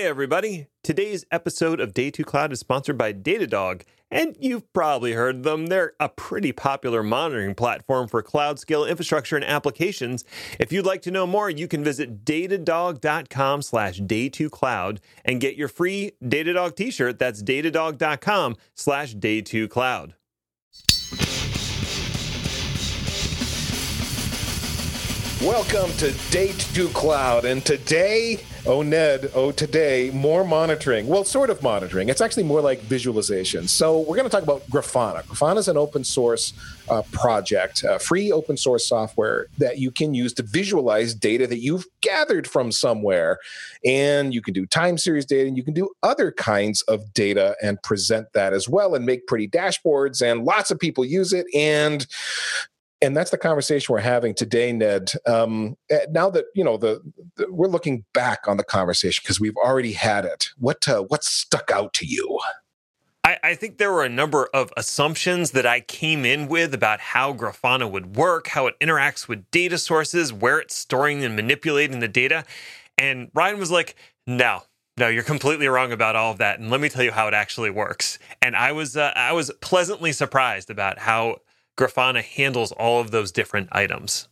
Hey, everybody. Today's episode of Day 2 Cloud is sponsored by Datadog, and you've probably heard them. They're a pretty popular monitoring platform for cloud scale infrastructure and applications. If you'd like to know more, you can visit datadog.com slash day2cloud and get your free Datadog t-shirt. That's datadog.com slash day2cloud. Welcome to Day 2 Cloud, and today Oh, Ned, oh, today, more monitoring. Well, sort of monitoring. It's actually more like visualization. So, we're going to talk about Grafana. Grafana is an open source uh, project, uh, free open source software that you can use to visualize data that you've gathered from somewhere. And you can do time series data and you can do other kinds of data and present that as well and make pretty dashboards. And lots of people use it. And and that's the conversation we're having today, Ned. Um, eh, now that you know the, the, we're looking back on the conversation because we've already had it. What uh, what stuck out to you? I, I, think there were a number of assumptions that I came in with about how Grafana would work, how it interacts with data sources, where it's storing and manipulating the data. And Ryan was like, "No, no, you're completely wrong about all of that. And let me tell you how it actually works." And I was uh, I was pleasantly surprised about how Grafana handles all of those different items.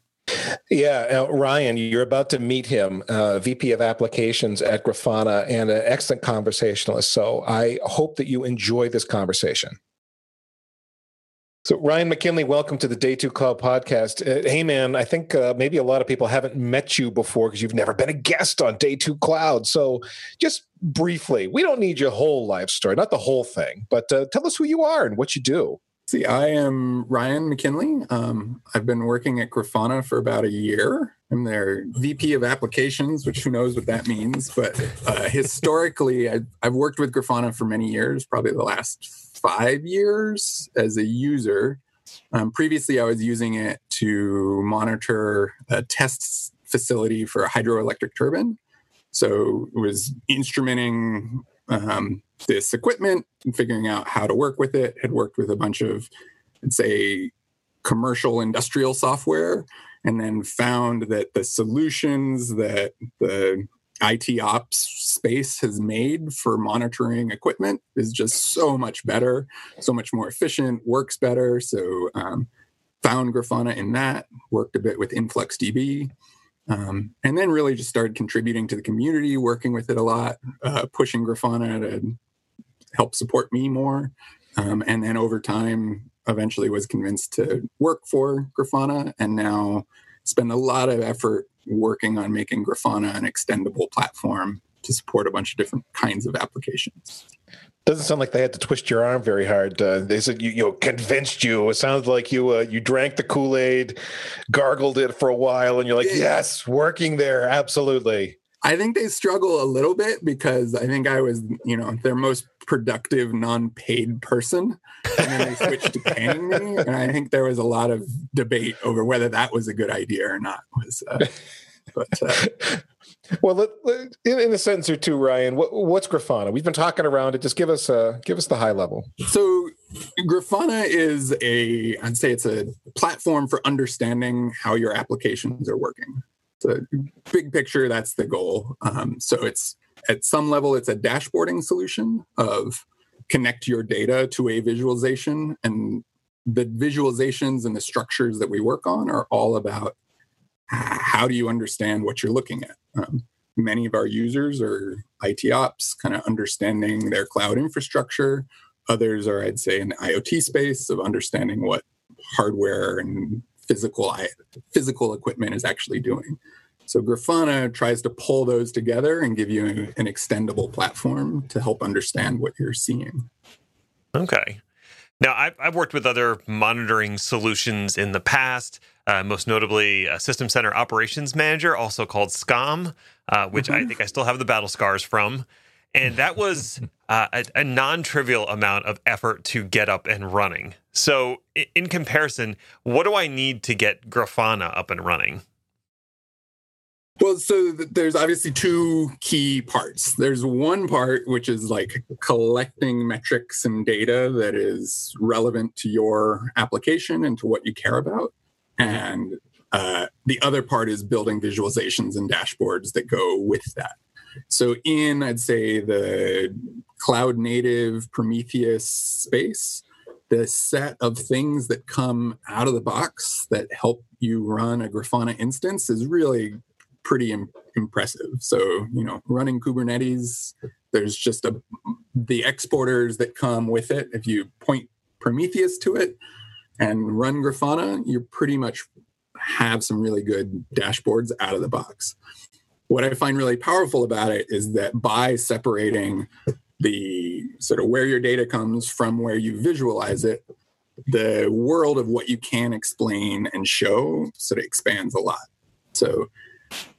Yeah, uh, Ryan, you're about to meet him, uh, VP of Applications at Grafana, and an excellent conversationalist. So I hope that you enjoy this conversation. So, Ryan McKinley, welcome to the Day Two Cloud podcast. Uh, hey, man, I think uh, maybe a lot of people haven't met you before because you've never been a guest on Day Two Cloud. So, just briefly, we don't need your whole life story, not the whole thing, but uh, tell us who you are and what you do. See, I am Ryan McKinley. Um, I've been working at Grafana for about a year. I'm their VP of applications, which who knows what that means. But uh, historically, I've, I've, worked with Grafana for many years, probably the last five years as a user. Um, previously, I was using it to monitor a test facility for a hydroelectric turbine. So it was instrumenting um, this equipment and figuring out how to work with it. Had worked with a bunch of, let's say, commercial industrial software, and then found that the solutions that the IT ops space has made for monitoring equipment is just so much better, so much more efficient, works better. So, um, found Grafana in that, worked a bit with InfluxDB, um, and then really just started contributing to the community, working with it a lot, uh, pushing Grafana to help support me more. Um, and then over time, eventually was convinced to work for Grafana and now spend a lot of effort working on making Grafana an extendable platform to support a bunch of different kinds of applications. Doesn't sound like they had to twist your arm very hard. Uh, they said you, you know, convinced you. It sounds like you uh, you drank the Kool Aid, gargled it for a while, and you're like, yes, working there, absolutely. I think they struggle a little bit because I think I was, you know, their most productive non-paid person, and then they switched to paying me, and I think there was a lot of debate over whether that was a good idea or not. Was uh, but uh, well, let, let, in, in, a sentence or two, Ryan, what, what's Grafana? We've been talking around it. Just give us a give us the high level. So, Grafana is a I'd say it's a platform for understanding how your applications are working. So, big picture, that's the goal. Um, so, it's at some level, it's a dashboarding solution of connect your data to a visualization, and the visualizations and the structures that we work on are all about how do you understand what you're looking at. Um, many of our users are IT ops, kind of understanding their cloud infrastructure. Others are, I'd say, in the IoT space of understanding what hardware and physical physical equipment is actually doing. So Grafana tries to pull those together and give you an extendable platform to help understand what you're seeing. Okay. Now, I've, I've worked with other monitoring solutions in the past, uh, most notably a System Center Operations Manager, also called SCOM, uh, which mm-hmm. I think I still have the battle scars from. And that was uh, a, a non trivial amount of effort to get up and running. So, in comparison, what do I need to get Grafana up and running? Well, so there's obviously two key parts. There's one part which is like collecting metrics and data that is relevant to your application and to what you care about. And uh, the other part is building visualizations and dashboards that go with that. So in I'd say the cloud native Prometheus space, the set of things that come out of the box that help you run a Grafana instance is really pretty Im- impressive. So, you know, running Kubernetes, there's just a the exporters that come with it. If you point Prometheus to it and run Grafana, you pretty much have some really good dashboards out of the box. What I find really powerful about it is that by separating the sort of where your data comes from where you visualize it, the world of what you can explain and show sort of expands a lot. So,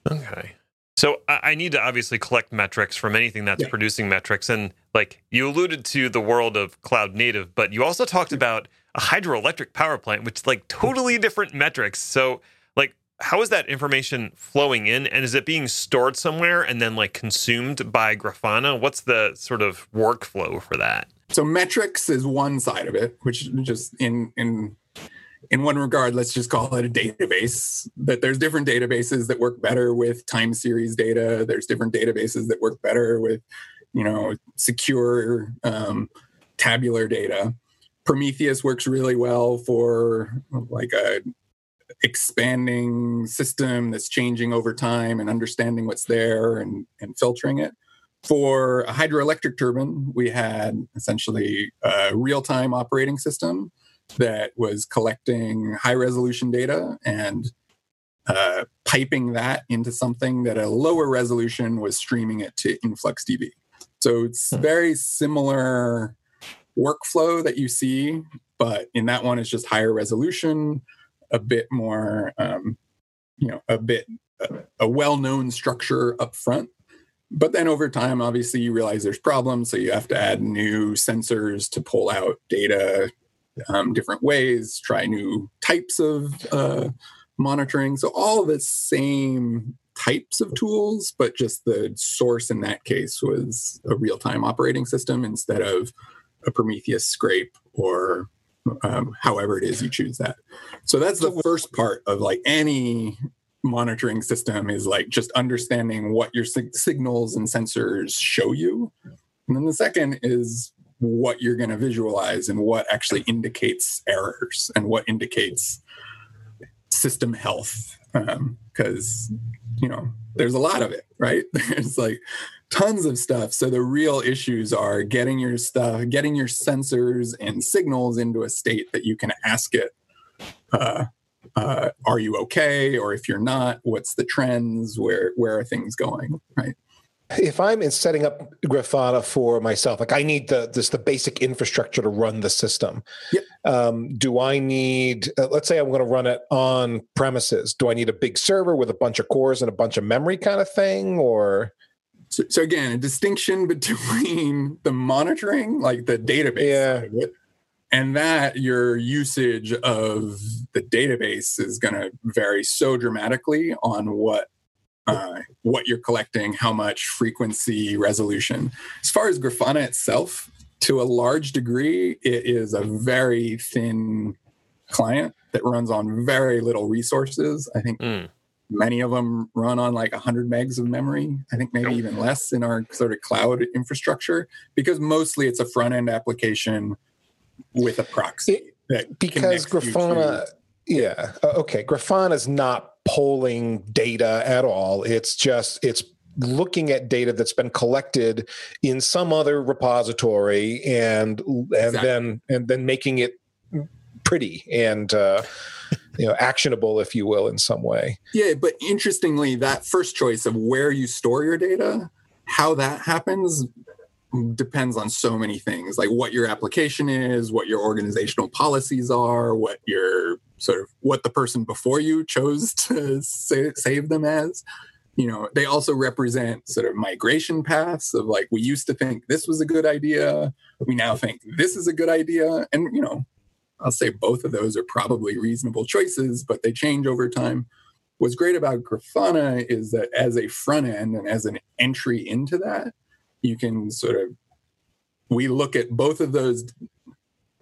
okay. So I need to obviously collect metrics from anything that's yeah. producing metrics. And like you alluded to the world of cloud native, but you also talked about hydroelectric power plant, which like totally different metrics. So like how is that information flowing in and is it being stored somewhere and then like consumed by Grafana? What's the sort of workflow for that? So metrics is one side of it, which just in in in one regard, let's just call it a database. That there's different databases that work better with time series data. There's different databases that work better with, you know, secure um, tabular data. Prometheus works really well for like a expanding system that's changing over time and understanding what's there and, and filtering it. For a hydroelectric turbine, we had essentially a real time operating system that was collecting high resolution data and uh, piping that into something that a lower resolution was streaming it to InfluxDB. So it's hmm. very similar workflow that you see, but in that one, it's just higher resolution, a bit more, um, you know, a bit a, a well-known structure up front. But then over time, obviously, you realize there's problems, so you have to add new sensors to pull out data um, different ways, try new types of uh, monitoring. So all the same types of tools, but just the source in that case was a real-time operating system instead of a Prometheus scrape or um, however it is you choose that. So that's the first part of like any monitoring system is like just understanding what your sig- signals and sensors show you. And then the second is what you're going to visualize and what actually indicates errors and what indicates system health because um, you know there's a lot of it right there's like tons of stuff so the real issues are getting your stuff getting your sensors and signals into a state that you can ask it uh, uh, are you okay or if you're not what's the trends where where are things going right if I'm in setting up Grafana for myself, like I need the this the basic infrastructure to run the system. Yep. Um, do I need? Uh, let's say I'm going to run it on premises. Do I need a big server with a bunch of cores and a bunch of memory, kind of thing, or? So, so again, a distinction between the monitoring, like the database, yeah. and that your usage of the database is going to vary so dramatically on what uh, what you're collecting, how much frequency, resolution. As far as Grafana itself, to a large degree, it is a very thin client that runs on very little resources. I think mm. Many of them run on like 100 megs of memory. I think maybe even less in our sort of cloud infrastructure because mostly it's a front end application with a proxy. It, because Grafana, yeah, uh, okay, Grafana is not polling data at all. It's just it's looking at data that's been collected in some other repository and and exactly. then and then making it pretty and uh, you know actionable if you will in some way. Yeah but interestingly that first choice of where you store your data how that happens depends on so many things like what your application is what your organizational policies are what your sort of what the person before you chose to save them as. You know they also represent sort of migration paths of like we used to think this was a good idea. We now think this is a good idea. And you know i'll say both of those are probably reasonable choices but they change over time what's great about grafana is that as a front end and as an entry into that you can sort of we look at both of those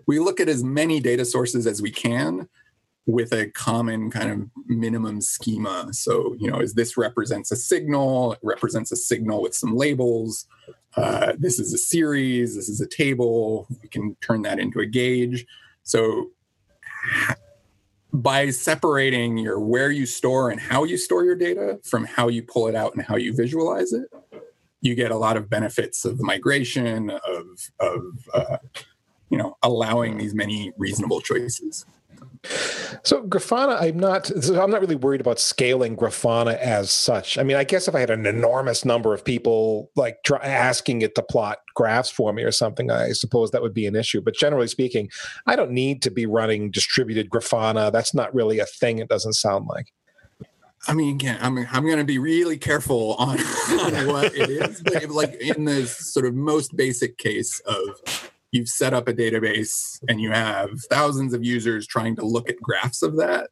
we look at as many data sources as we can with a common kind of minimum schema. So, you know, is this represents a signal, it represents a signal with some labels. Uh, this is a series, this is a table. We can turn that into a gauge. So, by separating your where you store and how you store your data from how you pull it out and how you visualize it, you get a lot of benefits of the migration of of uh, you know allowing these many reasonable choices. So Grafana, I'm not. I'm not really worried about scaling Grafana as such. I mean, I guess if I had an enormous number of people like try, asking it to plot graphs for me or something, I suppose that would be an issue. But generally speaking, I don't need to be running distributed Grafana. That's not really a thing. It doesn't sound like. I mean, again, I'm I'm going to be really careful on, on what it is, but like in the sort of most basic case of you've set up a database and you have thousands of users trying to look at graphs of that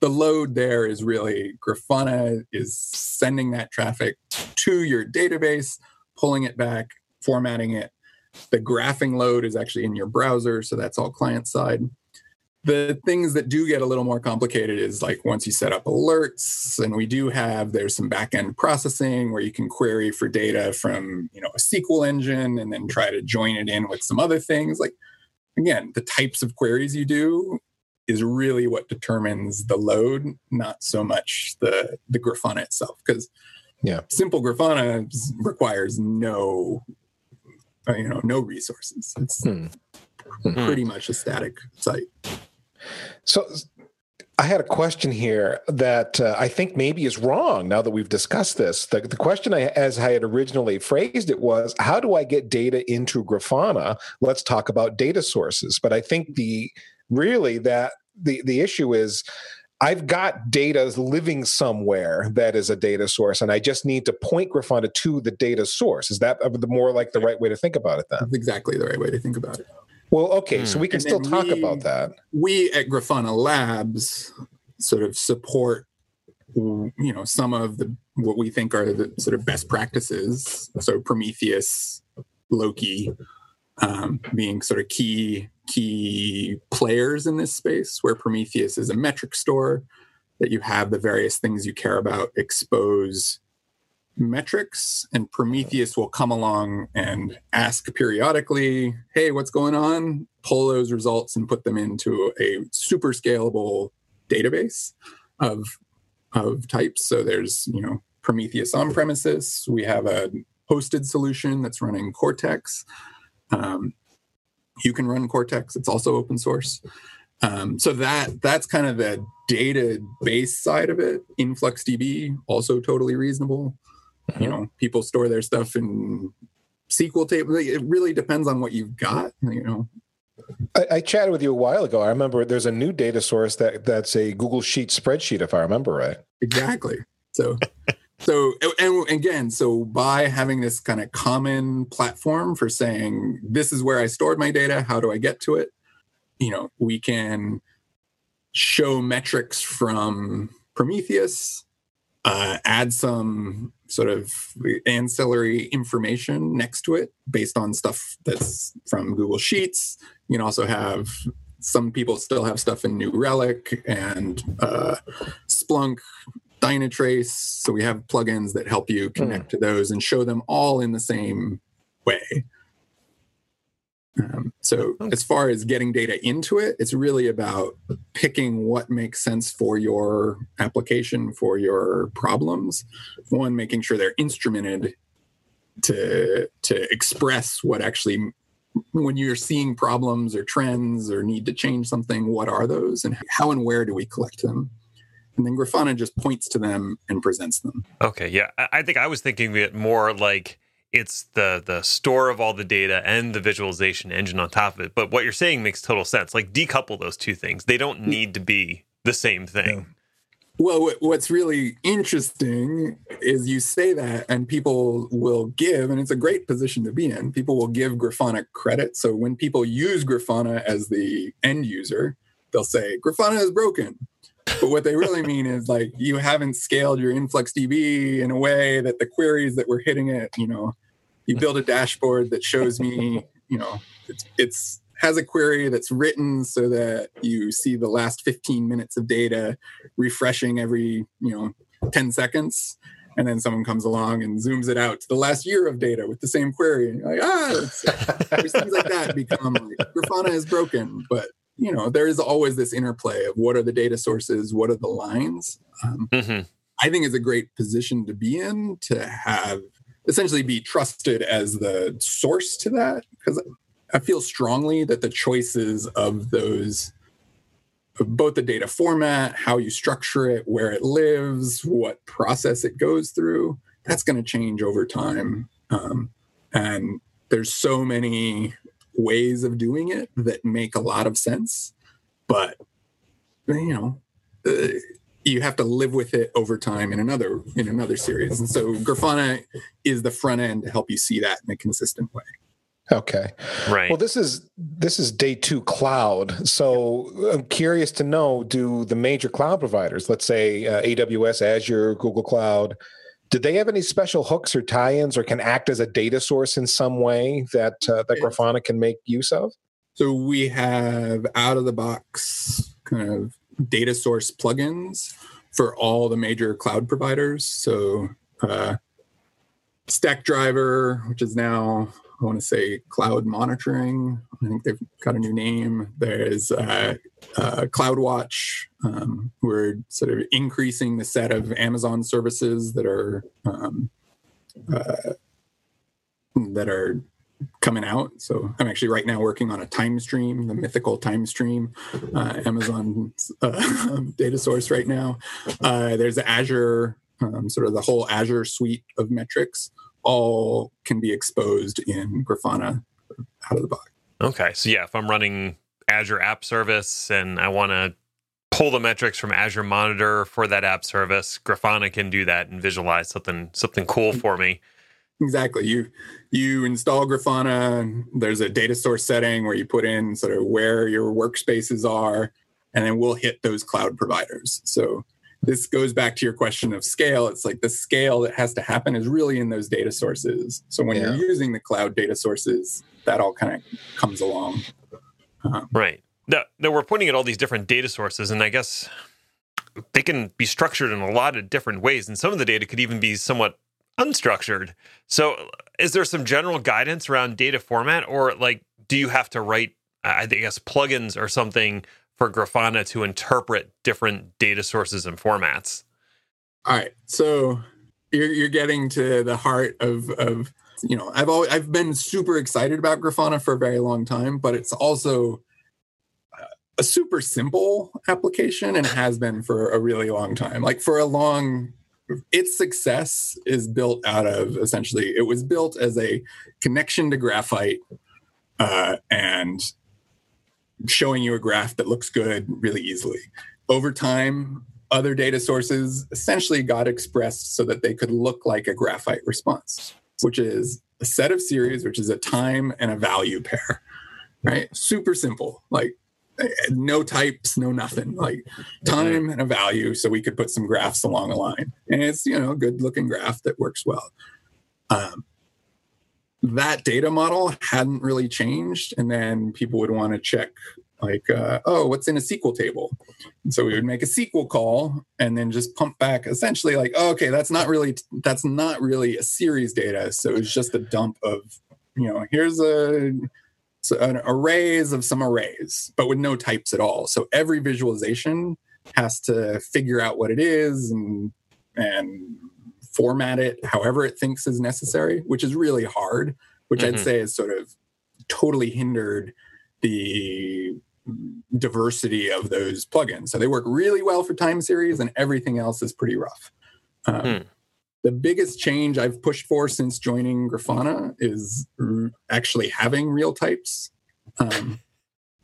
the load there is really grafana is sending that traffic to your database pulling it back formatting it. The graphing load is actually in your browser so that's all client side the things that do get a little more complicated is like once you set up alerts and we do have there's some backend processing where you can query for data from you know a sql engine and then try to join it in with some other things. Like again the types of queries you do is really what determines the load not so much the the grafana itself because yeah. simple grafana requires no uh, you know no resources. It's hmm. pretty much a static site so I had a question here that uh, I think maybe is wrong now that we've discussed this. The, the question, I, as I had originally phrased it, was how do I get data into Grafana? Let's talk about data sources. But I think the really that the, the issue is I've got data living somewhere that is a data source, and I just need to point Grafana to the data source. Is that the more like the right way to think about it? Then that's exactly the right way to think about it. Well, okay, so hmm. we can and still talk we, about that. We at Grafana Labs sort of support you know some of the what we think are the sort of best practices so prometheus loki um, being sort of key key players in this space where prometheus is a metric store that you have the various things you care about expose metrics and prometheus will come along and ask periodically hey what's going on? Pull those results and put them into a super scalable database of of types. So there's you know prometheus on premises. We have a hosted solution that's running cortex. Um, you can run cortex. It's also open source. Um, so that that's kind of the data base side of it. Influxdb also totally reasonable Mm-hmm. You know, people store their stuff in SQL table. It really depends on what you've got. You know, I, I, chatted with you a while ago. I remember there's a new data source that that's a Google Sheet spreadsheet, if I remember right. Exactly. So, so and again, so by having this kind of common platform for saying this is where I stored my data, how do I get to it? You know, we can show metrics from Prometheus, uh, add some sort of ancillary information next to it based on stuff that's from Google Sheets. You can also have some people still have stuff in New Relic and uh, Splunk, Dynatrace. So we have plugins that help you connect mm. to those and show them all in the same way. Um, so as far as getting data into it, it's really about picking what makes sense for your application, for your problems. One, making sure they're instrumented to to express what actually when you're seeing problems or trends or need to change something, what are those and how and where do we collect them? And then Grafana just points to them and presents them. Okay, yeah. I think I was thinking it more like it's the the store of all the data and the visualization engine on top of it. But what you're saying makes total sense. Like decouple those two things. They don't mm. need to be the same thing. Well, what's really interesting is you say that, and people will give, and it's a great position to be in. People will give Grafana credit. So when people use Grafana as the end user, they'll say Grafana is broken. But what they really mean is like you haven't scaled your InfluxDB in a way that the queries that were hitting it, you know, you build a dashboard that shows me, you know, it's, it's has a query that's written so that you see the last 15 minutes of data refreshing every you know 10 seconds. And then someone comes along and zooms it out to the last year of data with the same query. And you're like ah things like that become like grafana is broken but you know there is always this interplay of what are the data sources what are the lines. Um, mm-hmm. i think it's a great position to be in to have essentially be trusted as the source to that because i feel strongly that the choices of those of both the data format, how you structure it, where it lives, what process it goes through, that's going to change over time. Um, and there's so many ways of doing it that make a lot of sense. But, you know, uh, you have to live with it over time in another in another series and so grafana is the front end to help you see that in a consistent way Okay. Right. Well, this is this is day two cloud. So I'm curious to know: Do the major cloud providers, let's say uh, AWS, Azure, Google Cloud, do they have any special hooks or tie-ins, or can act as a data source in some way that uh, that Grafana can make use of? So we have out of the box kind of data source plugins for all the major cloud providers. So uh, Stackdriver, which is now I want to say cloud monitoring. I think they've got a new name. There's uh, uh, CloudWatch. Um, we're sort of increasing the set of Amazon services that are um, uh, that are coming out. So I'm actually right now working on a Timestream, the mythical Timestream, uh, Amazon uh, data source right now. Uh, there's Azure, um, sort of the whole Azure suite of metrics all can be exposed in Grafana out of the box. Okay. So, yeah, if I'm running Azure App Service and I want to pull the metrics from Azure Monitor for that app service, Grafana can do that and visualize something something cool for me. Exactly. You you install Grafana. There's a data source setting where you put in sort of where your workspaces are, and then we'll hit those cloud providers. So this goes back to your question of scale. It's like the scale that has to happen is really in those data sources. So when yeah. you're using the cloud data sources, that all kind of comes along. Um, right. Now, now we're pointing at all these different data sources, and I guess they can be structured in a lot of different ways, and some of the data could even be somewhat unstructured. So, is there some general guidance around data format, or like, do you have to write, I guess, plugins or something for Grafana to interpret different data sources and formats. All right, so you're you're getting to the heart of of you know I've always I've been super excited about Grafana for a very long time, but it's also uh, a super simple application and has been for a really long time. Like for a long its success is built out of essentially it was built as a connection to graphite uh, and showing you a graph that looks good really easily. Over time, other data sources essentially got expressed so that they could look like a graphite response, which is a set of series, which is a time and a value pair, right? Super simple, like no types, no nothing, like time and a value. So we could put some graphs along a line. And it's, you know, a good looking graph that works well. Um, that data model hadn't really changed. And then people would want to check, like, uh, oh, what's in a SQL table? And so we would make a SQL call and then just pump back essentially like, oh, okay, that's not really that's not really a series data. So it's just a dump of, you know, here's a an arrays of some arrays, but with no types at all. So every visualization has to figure out what it is and and format it however it thinks is necessary, which is really hard, which mm-hmm. I'd say has sort of totally hindered the diversity of those plugins. So they work really well for time series, and everything else is pretty rough. Um, hmm. The biggest change I've pushed for since joining Grafana is r- actually having real types. Um,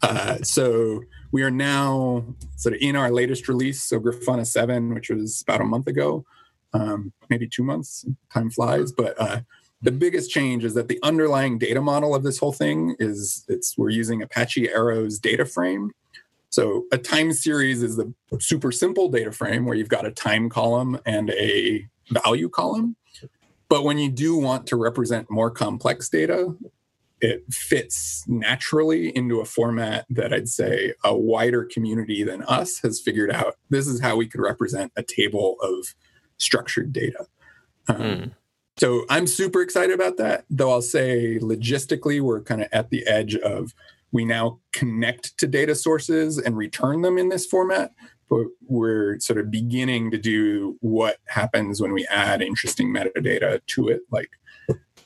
uh, so we are now sort of in our latest release, so Grafana 7, which was about a month ago um, maybe two months. Time flies, but uh, the biggest change is that the underlying data model of this whole thing is it's we're using Apache Arrow's data frame. So a time series is the super simple data frame where you've got a time column and a value column. But when you do want to represent more complex data, it fits naturally into a format that I'd say a wider community than us has figured out. This is how we could represent a table of structured data. Um, mm. So I'm super excited about that. Though I'll say logistically, we're kind of at the edge of we now connect to data sources and return them in this format. But we're sort of beginning to do what happens when we add interesting metadata to it, like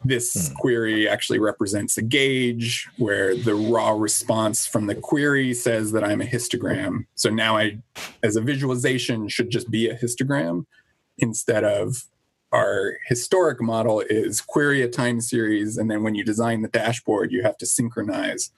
this hmm. query actually represents a gauge where the raw response from the query says that I'm a histogram. So now I, as a visualization, should just be a histogram instead of our historic model is query a time series. And then when you design the dashboard, you have to synchronize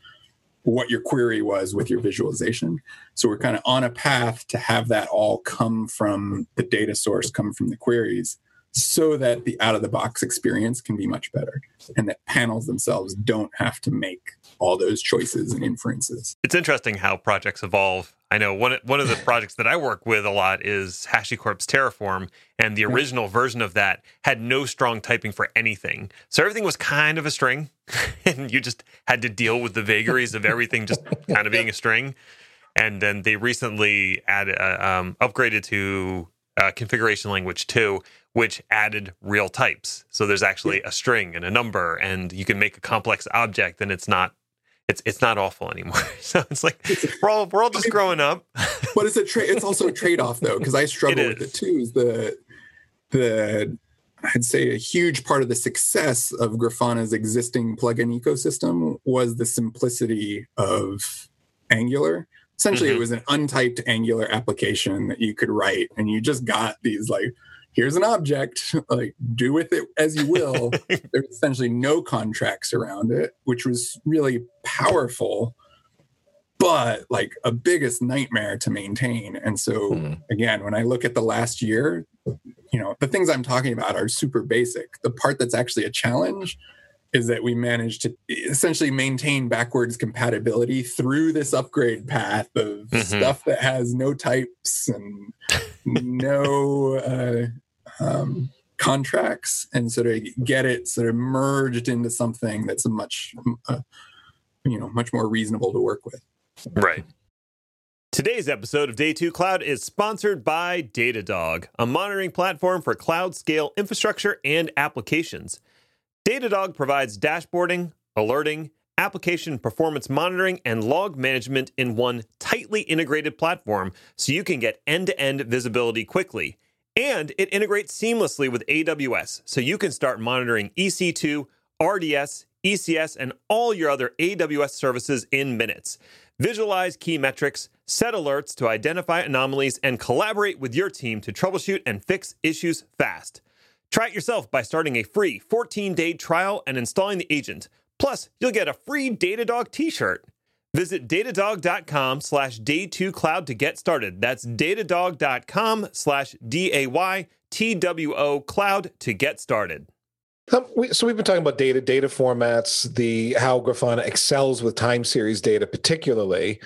what your query was with your visualization. So we're kind of on a path to have that all come from the data source, come from the queries so that the out of the box experience can be much better and that panels themselves don't have to make all those choices and inferences. It's interesting how projects evolve. I know one one of the projects that I work with a lot is HashiCorp's Terraform, and the original version of that had no strong typing for anything. So everything was kind of a string, and you just had to deal with the vagaries of everything just kind of being a string. And then they recently added, uh, um, upgraded to uh, configuration language two, which added real types. So there's actually a string and a number, and you can make a complex object, and it's not it's it's not awful anymore. So it's like we're all we're all just growing up. but it's a trade. It's also a trade off though, because I struggle it with it too. Is the the I'd say a huge part of the success of Grafana's existing plugin ecosystem was the simplicity of Angular. Essentially, mm-hmm. it was an untyped Angular application that you could write, and you just got these like here's an object, like do with it as you will. There's essentially no contracts around it, which was really powerful, but like a biggest nightmare to maintain. And so, hmm. again, when I look at the last year, you know, the things I'm talking about are super basic. The part that's actually a challenge is that we managed to essentially maintain backwards compatibility through this upgrade path of mm-hmm. stuff that has no types and no uh, um, contracts and sort of get it sort of merged into something that's a much uh, you know much more reasonable to work with. Right. Today's episode of Day 2 Cloud is sponsored by Datadog, a monitoring platform for cloud scale infrastructure and applications. Datadog provides dashboarding, alerting, application performance monitoring, and log management in one tightly integrated platform so you can get end to end visibility quickly and it integrates seamlessly with AWS, so you can start monitoring EC2, RDS, ECS, and all your other AWS services in minutes. Visualize key metrics, set alerts to identify anomalies, and collaborate with your team to troubleshoot and fix issues fast. Try it yourself by starting a free 14 day trial and installing the agent. Plus, you'll get a free Datadog t shirt. Visit datadog.com slash day2cloud to get started. That's datadog.com slash D A Y T W O cloud to get started. Um, we, so we've been talking about data, data formats, the how Grafana excels with time series data, particularly.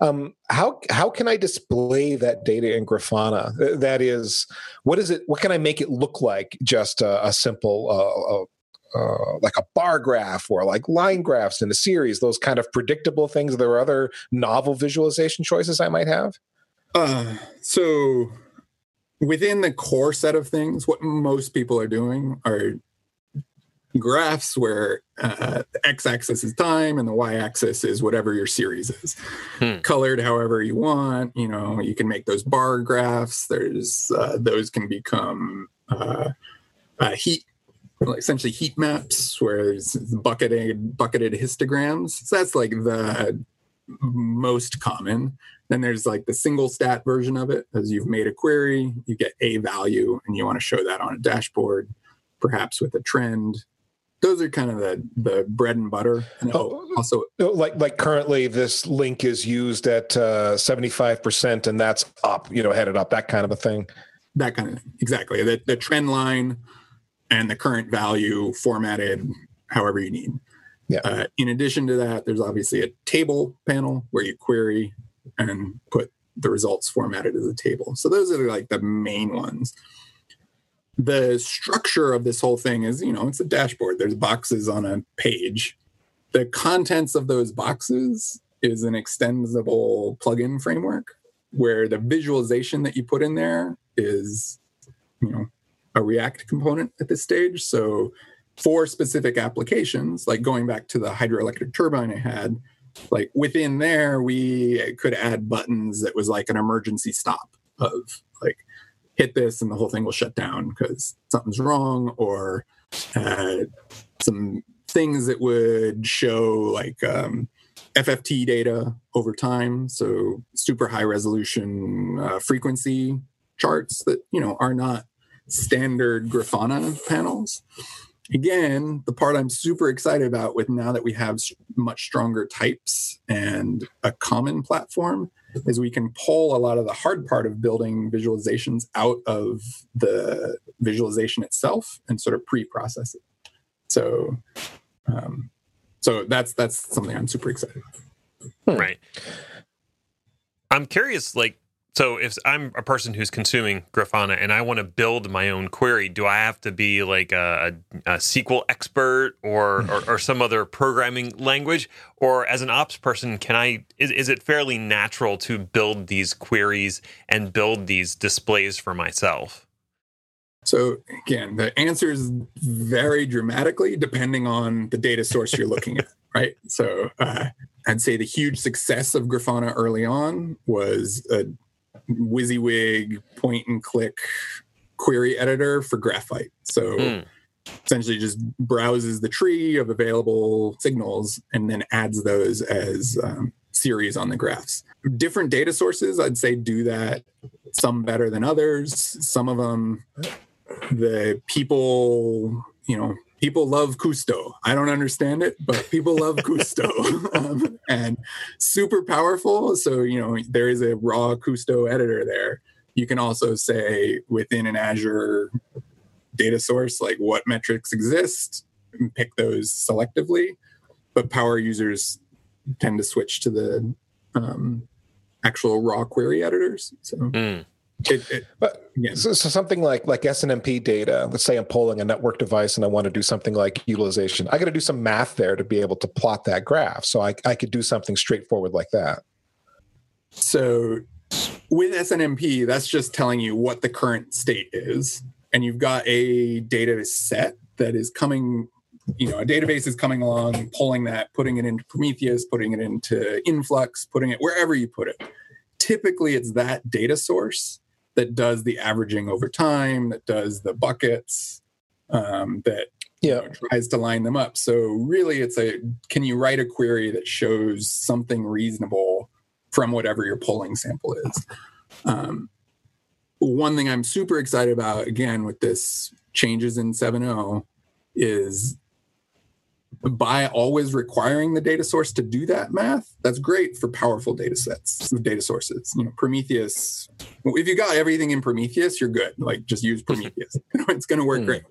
Um, how how can I display that data in Grafana? That is, what is it? What can I make it look like? Just a, a simple uh, like a bar graph or like line graphs in a series, those kind of predictable things. There are other novel visualization choices I might have. Uh, so within the core set of things, what most people are doing are graphs where uh, the x-axis is time and the y-axis is whatever your series is hmm. colored however you want you know you can make those bar graphs there's uh, those can become uh, uh heat essentially heat maps where it's bucketed bucketed histograms. So that's like the most common. Then there's like the single stat version of it. As you've made a query, you get a value and you want to show that on a dashboard, perhaps with a trend. Those are kind of the the bread and butter. And oh, also, oh, like like currently, this link is used at uh, seventy five percent, and that's up. You know, headed up. That kind of a thing. That kind of thing. Exactly. The the trend line and the current value formatted however you need. Yeah. Uh, in addition to that, there's obviously a table panel where you query and put the results formatted as a table. So those are like the main ones. The structure of this whole thing is, you know, it's a dashboard. There's boxes on a page the contents of those boxes is an extensible plugin framework where the visualization that you put in there is, you know, a React component at this stage. So for specific applications, like going back to the hydroelectric turbine I had, like within there, we could add buttons that was like an emergency stop of like hit this and the whole thing will shut down because something's wrong, or uh, some things that would show like um, FFT data over time, so super high resolution uh, frequency charts that you know are not standard Grafana panels again, the part I'm super excited about with now that we have much stronger types and a common platform is we can pull a lot of the hard part of building visualizations out of the visualization itself and sort of pre-process it. So, um, so that's that's something I'm super excited. About. Right. I'm curious, like so if I'm a person who's consuming Grafana and I want to build my own query, do I have to be like a, a, SQL expert or, or, or some other programming language, or as an ops person, can I? Is, is it fairly natural to build these queries and build these displays for myself? So again, the answers vary dramatically depending on the data source you're looking at, right? So uh, I'd say the huge success of Grafana early on was a WYSIWYG point and click query editor for Graphite. So mm. essentially just browses the tree of available signals and then adds those as um, series on the graphs. Different data sources, I'd say, do that some better than others. Some of them, the people, you know, people love Kusto. I don't understand it, but people love Kusto um, and super powerful. So, you know, there is a raw Kusto editor there. You can also say within an Azure data source, like what metrics exist, and pick those selectively. But power users tend to switch to the um, actual raw query editors. So. Mm. It, it, but so, so, something like like SNMP data. Let's say I'm polling a network device and I want to do something like utilization. I got to do some math there to be able to plot that graph. So I I could do something straightforward like that. So with SNMP, that's just telling you what the current state is, and you've got a data set that is coming. You know, a database is coming along, pulling that, putting it into Prometheus, putting it into Influx, putting it wherever you put it. Typically, it's that data source that does the averaging over time, that does the buckets, um, that yeah. You know, tries to line them up. So really, it's a can you write a query that shows something reasonable from whatever your polling sample is. Um, one thing I'm super excited about again with this changes in 7.0 is by always requiring the data source to do that math, that's great for powerful data sets, data sources. You know, Prometheus, if you got everything in Prometheus, you're good. Like just use Prometheus. it's going to work mm. great.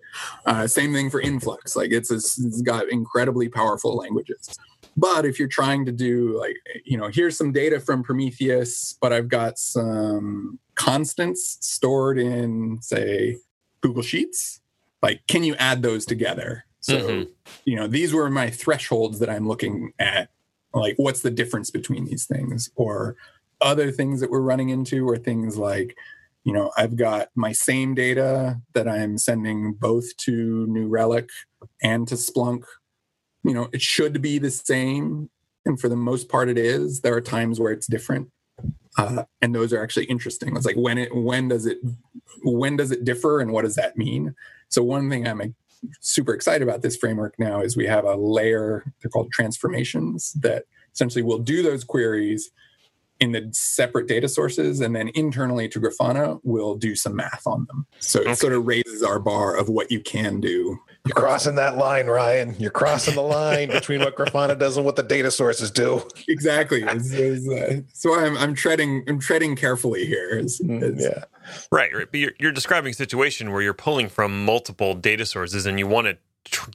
Uh, same thing for Influx. Like it's, a, it's got incredibly powerful languages. But if you're trying to do like, you know, here's some data from Prometheus, but I've got some constants stored in, say, Google Sheets, like, can you add those together? So, mm-hmm. you know, these were my thresholds that I'm looking at. Like, what's the difference between these things? Or other things that we're running into are things like, you know, I've got my same data that I'm sending both to New Relic and to Splunk. You know, it should be the same. And for the most part, it is. There are times where it's different. Uh, and those are actually interesting. It's like when it when does it when does it differ and what does that mean? So one thing I'm super excited about this framework now is we have a layer, they're called transformations, that essentially will do those queries in the separate data sources and then internally to Grafana we'll do some math on them. So okay. it sort of raises our bar of what you can do. You're crossing that line, Ryan. You're crossing the line between what Grafana does and what the data sources do. Exactly. It's, it's, uh, so I'm, I'm treading I'm treading carefully here. It's, mm, yeah. Right, right. But you're, you're describing a situation where you're pulling from multiple data sources and you want to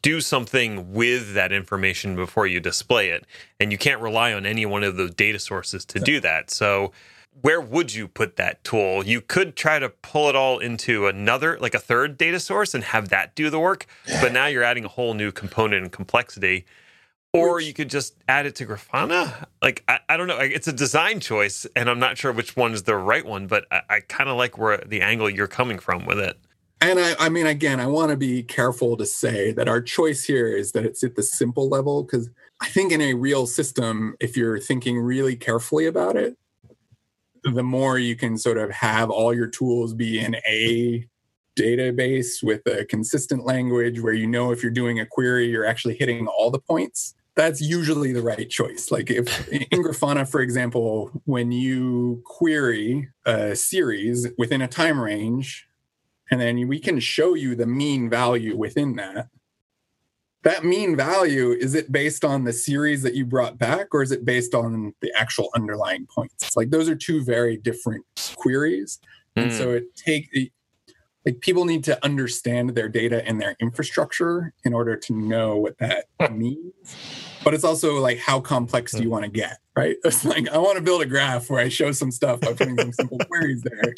do something with that information before you display it. And you can't rely on any one of those data sources to do that. So, where would you put that tool? You could try to pull it all into another, like a third data source and have that do the work. But now you're adding a whole new component and complexity. Or Which- you could just add it to Grafana. Like I, I don't know. It's a design choice, and I'm not sure which one is the right one. But I, I kind of like where the angle you're coming from with it. And I, I mean, again, I want to be careful to say that our choice here is that it's at the simple level because I think in a real system, if you're thinking really carefully about it, the more you can sort of have all your tools be in a database with a consistent language where you know if you're doing a query, you're actually hitting all the points. That's usually the right choice. Like if in Grafana, for example, when you query a series within a time range, and then we can show you the mean value within that. That mean value, is it based on the series that you brought back or is it based on the actual underlying points? Like those are two very different queries. And Mm. so it take like people need to understand their data and their infrastructure in order to know what that means. But it's also like how complex do you want to get, right? It's like I want to build a graph where I show some stuff by putting some simple queries there.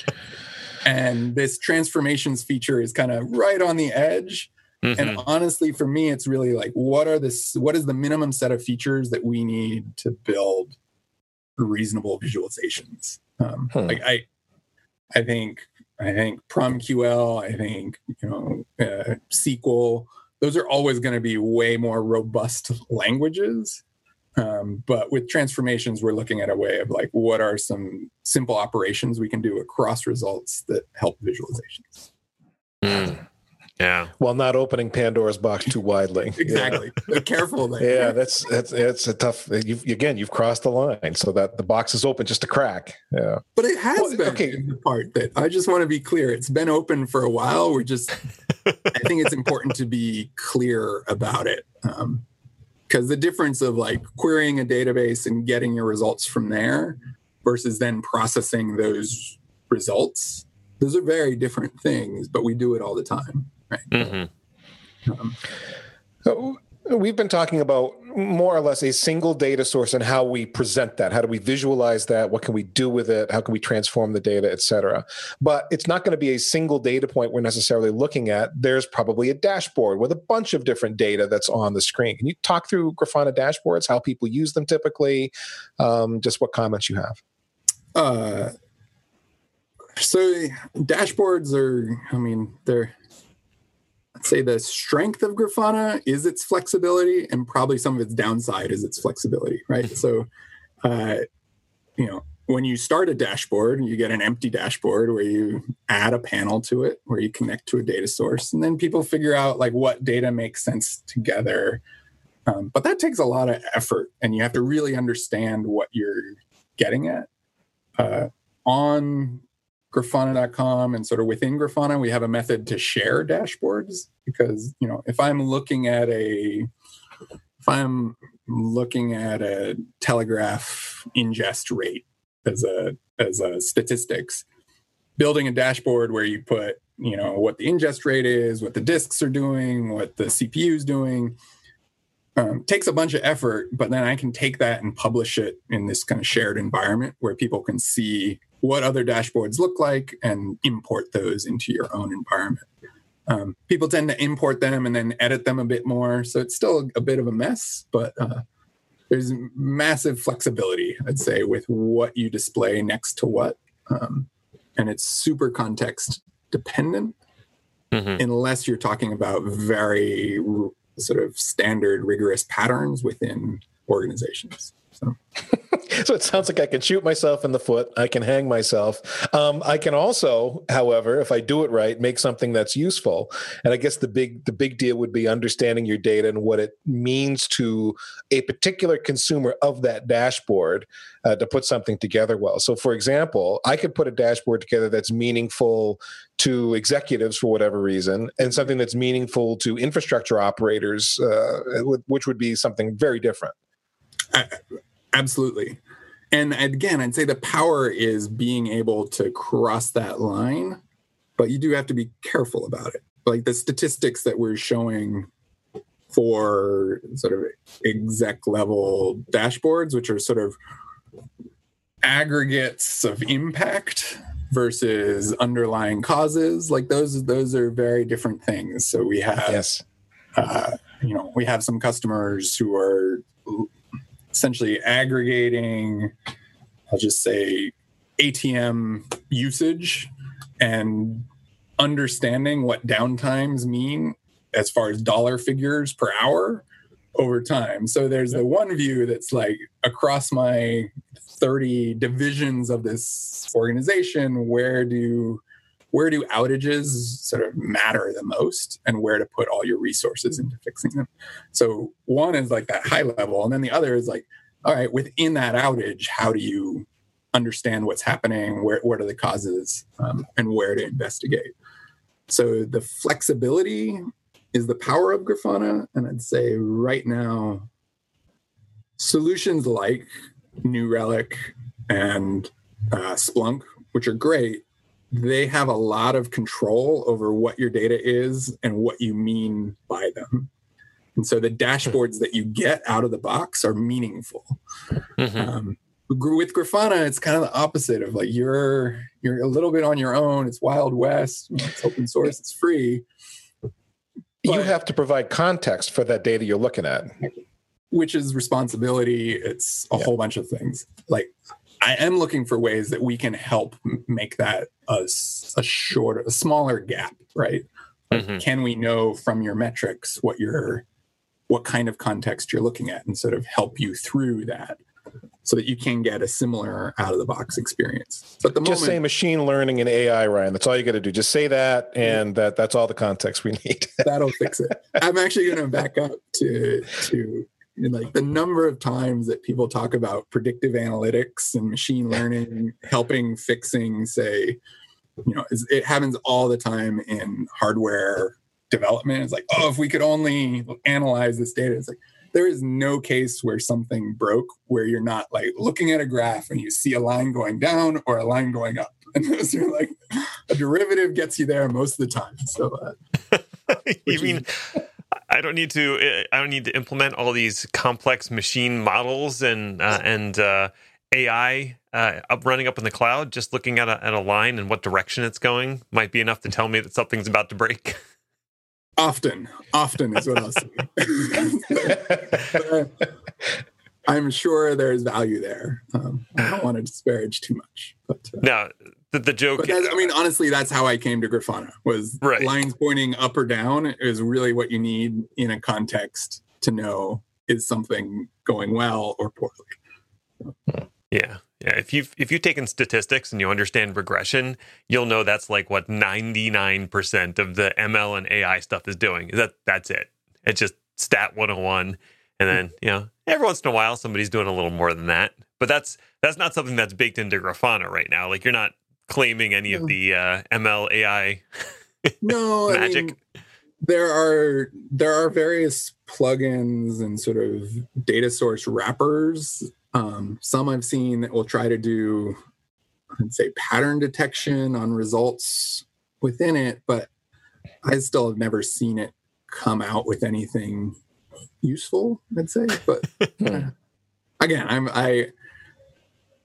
And this transformations feature is kind of right on the edge. Mhm. And honestly, for me, it's really like what are this what is the minimum set of features that we need to build reasonable visualizations? Um, Hmm. Like I I think I think PromQL, I think you know uh, SQL. Those are always going to be way more robust languages. Um, but with transformations, we're looking at a way of like what are some simple operations we can do across results that help visualizations. Mm. Yeah. While not opening Pandora's box too widely. Exactly. Be careful there. Yeah, that's that's it's a tough. You've, again, you've crossed the line, so that the box is open just a crack. Yeah. But it has Well, been okay. the part that I just want to be clear. It's been open for a while. We're just, I think it's important to be clear about it. Um, because the difference of like querying a database and getting your results from there versus then processing those results, those are very different things, but we do it all the time. Right. hmm Um, So we've been talking about more or less a single data source and how we present that. How do we visualize that? What can we do with it? How can we transform the data, et cetera? But it's not going to be a single data point we're necessarily looking at. There's probably a dashboard with a bunch of different data that's on the screen. Can you talk through Grafana dashboards, how people use them typically, um, just what comments you have? Uh, so dashboards are, I mean, they're, say the strength of Grafana is its flexibility, and probably some of its downside is its flexibility, right? so, uh, you know, when you start a dashboard, you get an empty dashboard where you add a panel to it, where you connect to a data source, and then people figure out like what data makes sense together. Um, but that takes a lot of effort, and you have to really understand what you're getting at. Uh, on grafana.com and sort of within grafana we have a method to share dashboards because you know if i'm looking at a if i'm looking at a Telegraf ingest rate as a as a statistics building a dashboard where you put you know what the ingest rate is what the disks are doing what the cpu is doing um, takes a bunch of effort but then i can take that and publish it in this kind of shared environment where people can see what other dashboards look like and import those into your own environment. Um, people tend to import them and then edit them a bit more. So it's still a bit of a mess, but uh, there's massive flexibility, I'd say, with what you display next to what. Um, and it's super context dependent hmm unless you're talking about very r- sort of standard, rigorous patterns within organizations. So. so it sounds like I can shoot myself in the foot. I can hang myself. Um, I can also, however, if I do it right, make something that's useful. And I guess the big the big deal would be understanding your data and what it means to a particular consumer of that dashboard uh, to put something together well. So, for example, I could put a dashboard together that's meaningful to executives for whatever reason, and something that's meaningful to infrastructure operators, uh, which would be something very different. Absolutely. And again, I'd say the power is being able to cross that line, but you do have to be careful about it. Like the statistics that we're showing for sort of exec level dashboards, which are sort of aggregates of impact versus underlying causes, like those those are very different things. So we have Yes. uh, you know, we have some customers who are essentially aggregating, I'll just say, ATM usage and understanding what downtimes mean as far as dollar figures per hour over time. So there's the one view that's like across my 30 divisions of this organization, where do where do outages sort of matter the most and where to put all your resources into fixing them. So one is like that high level and then the other is like all right, within that outage, how do you understand what's happening? Where what are the causes um, and where to investigate? So the flexibility is the power of Grafana. And I'd say right now, solutions like New Relic and uh, Splunk, which are great, they have a lot of control over what your data is and what you mean by them. And so the dashboards that you get out of the box are meaningful. Mm-hmm. Um, with Grafana, it's kind of the opposite of like you're you're a little bit on your own. It's Wild West. It's open source. It's free. But, you have to provide context for that data you're looking at, which is responsibility. It's a yeah. whole bunch of things. Like I am looking for ways that we can help make that a, a shorter, a smaller gap, right? mm-hmm. Can we know from your metrics what your what kind of context you're looking at and sort of help you through that so that you can get a similar out of the box experience. But the just moment, say machine learning and AI, Ryan. That's all you got to do. Just say that, and that that's all the context we need. that'll fix it. I'm actually going to back up to to like the number of times that people talk about predictive analytics and machine learning helping fixing, say, you know, it happens all the time in hardware development. It's like, oh, if we could only analyze this data, it's like there is no case where something broke where you're not like looking at a graph and you see a line going down or a line going up. And those are like a derivative gets you there most of the time. So, uh, you mean is, I don't need to I don't need to implement all these complex machine models and uh, and uh, AI uh, up running up in the cloud. Just looking at a, at a line and what direction it's going might be enough to tell me that something's about to break. Often, often is what I'll say. I'm sure there's value there. Um, I don't want to disparage too much, but uh, now the, the joke. I mean, honestly, that's how I came to Grafana. Was right. lines pointing up or down is really what you need in a context to know is something going well or poorly. Hmm. Yeah, yeah, if you've if you've taken statistics and you understand regression, you'll know that's like what ninety nine percent of the ML and AI stuff is doing. Is that that's it? It's just stat one hundred and one, and then you know every once in a while somebody's doing a little more than that. But that's that's not something that's baked into Grafana right now. Like you're not claiming any of the uh, ML AI no magic. I mean, there are there are various plugins and sort of data source wrappers um, some I've seen that will try to do, I'd say, pattern detection on results within it, but I still have never seen it come out with anything useful. I'd say, but uh, again, I'm I.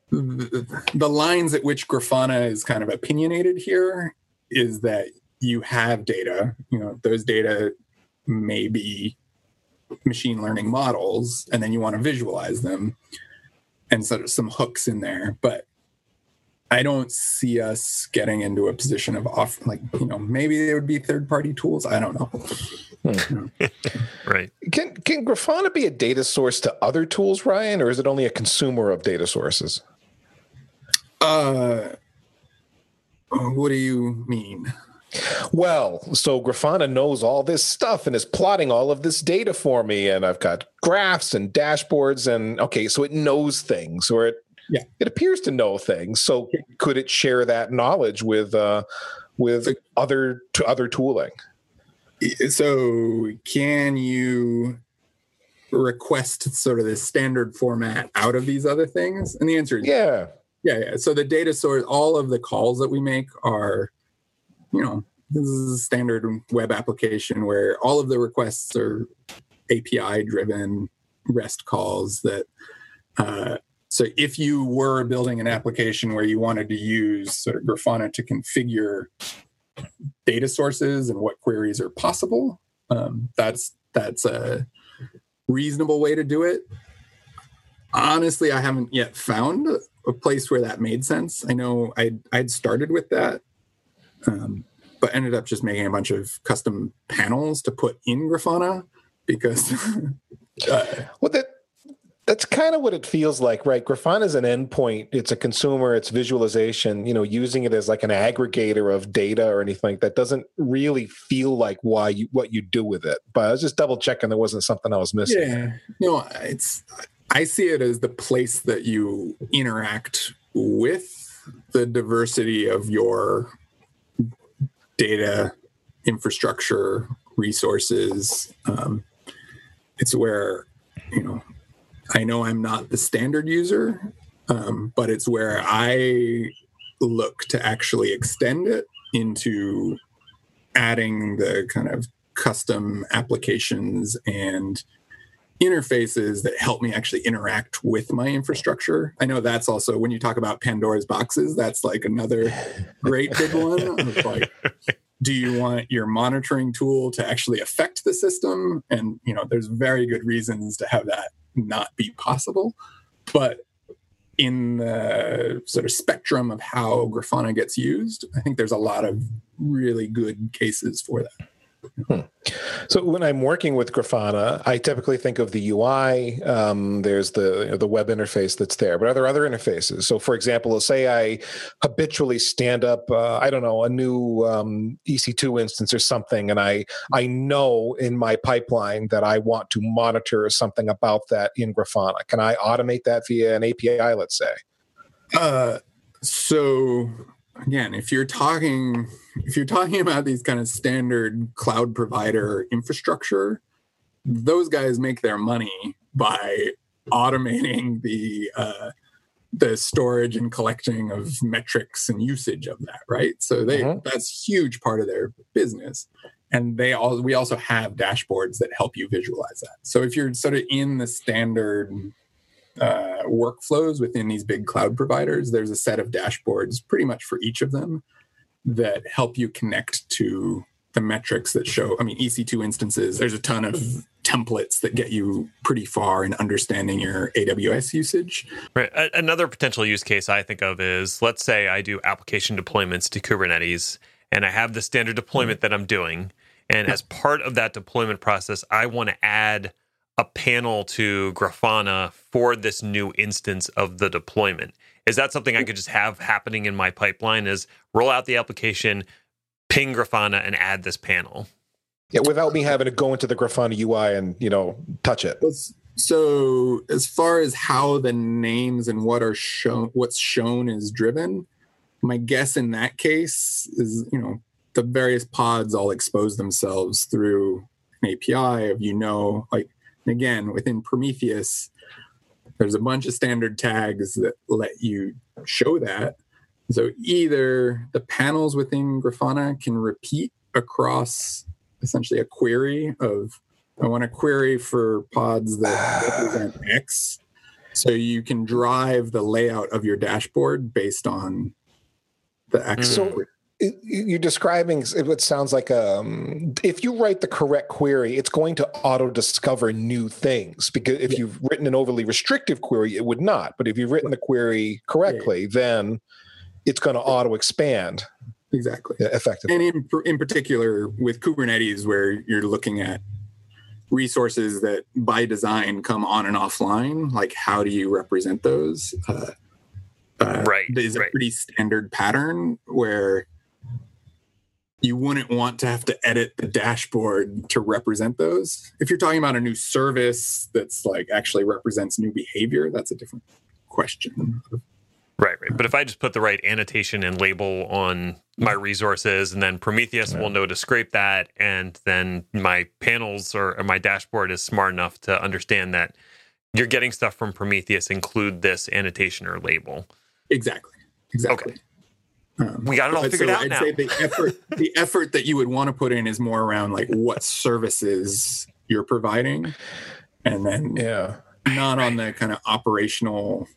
The lines at which Grafana is kind of opinionated here is that you have data. You know, those data may be machine learning models, and then you want to visualize them and sort of some hooks in there. But I don't see us getting into a position of off like you know maybe there would be third party tools. I don't know. Hmm. right. Can can Grafana be a data source to other tools, Ryan, or is it only a consumer of data sources? Uh, what do you mean? Well, so Grafana knows all this stuff and is plotting all of this data for me, and I've got graphs and dashboards, and okay, so it knows things, or it yeah. it appears to know things. So could it share that knowledge with uh, with other to other tooling? So can you request sort of the standard format out of these other things? And the answer is yeah. Yeah, yeah. So the data source, all of the calls that we make are you know, this is a standard web application where all of the requests are API driven REST calls that uh, so if you were building an application where you wanted to use sort of Grafana to configure data sources and what queries are possible, um, that's that's a reasonable way to do it. Honestly, I haven't yet found a place where that made sense. I know I'd, I'd started with that, um, but ended up just making a bunch of custom panels to put in Grafana because. uh, well, that that's kind of what it feels like, right? Grafana is an endpoint. It's a consumer. It's visualization. You know, using it as like an aggregator of data or anything like that doesn't really feel like why you what you do with it. But I was just double checking there wasn't something I was missing. Yeah, no, it's. I see it as the place that you interact with the diversity of your data infrastructure resources. Um, it's where you know I know I'm not the standard user, um, but it's where I look to actually extend it into adding the kind of custom applications and interfaces that help me actually interact with my infrastructure. I know that's also when you talk about Pandora's boxes, that's like another great big one. like, do you want your monitoring tool to actually affect the system? And you know, there's very good reasons to have that not be possible. But in the sort of spectrum of how Grafana gets used, I think there's a lot of really good cases for that. Hmm. So when I'm working with Grafana, I typically think of the UI. Um, there's the you know, the web interface that's there, but are there other interfaces? So, for example, let's say I habitually stand up, uh, I don't know, a new um, EC2 instance or something, and I I know in my pipeline that I want to monitor something about that in Grafana. Can I automate that via an API? Let's say. Uh, so again, if you're talking if you're talking about these kind of standard cloud provider infrastructure, those guys make their money by automating the uh, the storage and collecting of metrics and usage of that, right? So they mm-hmm. that's huge part of their business. And they all we also have dashboards that help you visualize that. So if you're sort of in the standard uh, workflows within these big cloud providers, there's a set of dashboards pretty much for each of them that help you connect to the metrics that show i mean ec2 instances there's a ton of templates that get you pretty far in understanding your aws usage. Right. Another potential use case i think of is let's say i do application deployments to kubernetes and i have the standard deployment that i'm doing and as part of that deployment process i want to add a panel to grafana for this new instance of the deployment is that something I could just have happening in my pipeline? Is roll out the application, ping Grafana, and add this panel? Yeah, without me having to go into the Grafana UI and you know touch it. So, as far as how the names and what are shown, what's shown is driven, my guess in that case is you know the various pods all expose themselves through an API of you know like again within Prometheus there's a bunch of standard tags that let you show that. So either the panels within Grafana can repeat across essentially a query of I want a query for pods that represent X. So you can drive the layout of your dashboard based on the X. Hmm. So you're describing what sounds like um, if you write the correct query it's going to auto discover new things because if yeah. you've written an overly restrictive query it would not but if you've written the query correctly yeah. then it's going to auto expand exactly effectively. And in, in particular with kubernetes where you're looking at resources that by design come on and offline like how do you represent those? Uh, uh, right is a pretty standard pattern where you wouldn't want to have to edit the dashboard to represent those. If you're talking about a new service that's like actually represents new behavior, that's a different question. Right, right. But if I just put the right annotation and label on my resources, and then Prometheus yeah. will know to scrape that, and then my panels or, or my dashboard is smart enough to understand that you're getting stuff from Prometheus, include this annotation or label. Exactly. Exactly. Okay. Um, we got it all figured so out I'd now. Say the effort, the effort that you would want to put in is more around like what services you're providing, and then yeah, not on the kind of operational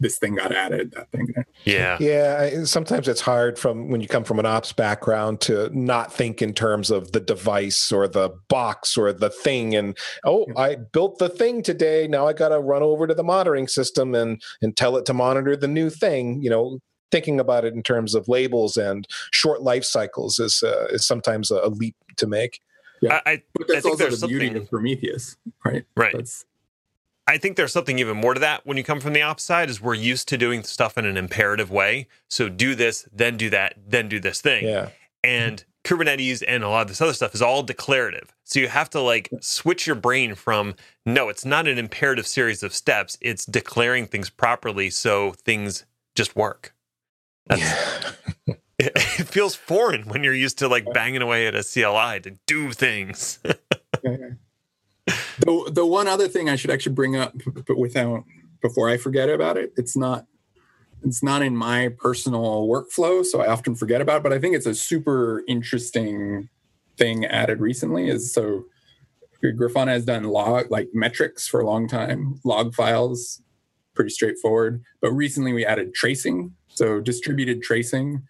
this thing got added, that thing. Yeah. Yeah. Sometimes it's hard from when you come from an ops background to not think in terms of the device or the box or the thing. And oh, I built the thing today. Now I got to run over to the monitoring system and and tell it to monitor the new thing. You know, thinking about it in terms of labels and short life cycles is uh, is sometimes a, leap to make. Yeah, I, I, but that's I also the beauty of Prometheus, right? Right. That's, I think there's something even more to that when you come from the opposite is we're used to doing stuff in an imperative way. So do this, then do that, then do this thing. Yeah. And Kubernetes and a lot of this other stuff is all declarative. So you have to like switch your brain from no, it's not an imperative series of steps. It's declaring things properly so things just work. Yeah. it, it feels foreign when you're used to like banging away at a CLI to do things. the the one other thing I should actually bring up, but without before I forget about it, it's not it's not in my personal workflow, so I often forget about it. But I think it's a super interesting thing added recently. Is so Grafana has done log like metrics for a long time, log files, pretty straightforward. But recently we added tracing, so distributed tracing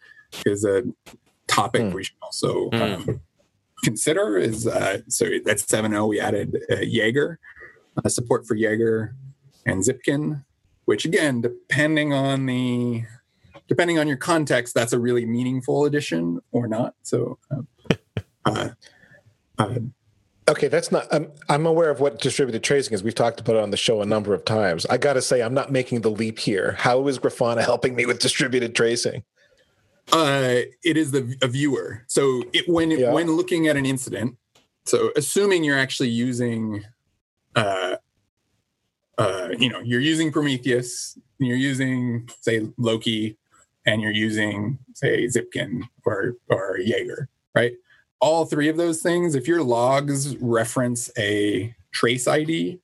is a topic mm. we should also mm. um, consider is uh, so that's 7.0 we added uh, Jaeger, uh, support for Jaeger and Zipkin, which again, depending on the depending on your context, that's a really meaningful addition or not. So. Um, uh, uh, okay, that's not. I'm, I'm aware of what distributed tracing is. We've talked about it on the show a number of times. I got to say, I'm not making the leap here. How is Grafana helping me with distributed tracing? Uh, it is the a viewer. So it, when yeah. when looking at an incident, so assuming you're actually using, uh, uh, you know, you're using Prometheus, you're using say Loki, and you're using say Zipkin or or Jaeger, right? All three of those things, if your logs reference a trace ID,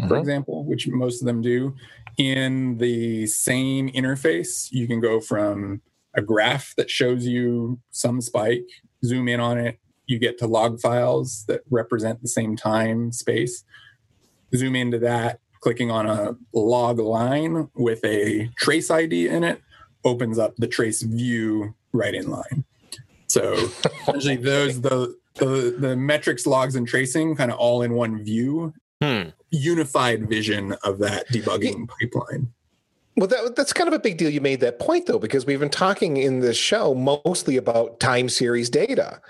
mm-hmm. for example, which most of them do, in the same interface, you can go from a graph that shows you some spike, zoom in on it, you get to log files that represent the same time space. Zoom into that, clicking on a log line with a trace ID in it opens up the trace view right in line. So essentially those the, the the metrics, logs, and tracing kind of all in one view. Hmm. Unified vision of that debugging pipeline. Well, that, that's kind of a big deal. You made that point, though, because we've been talking in this show mostly about time series data.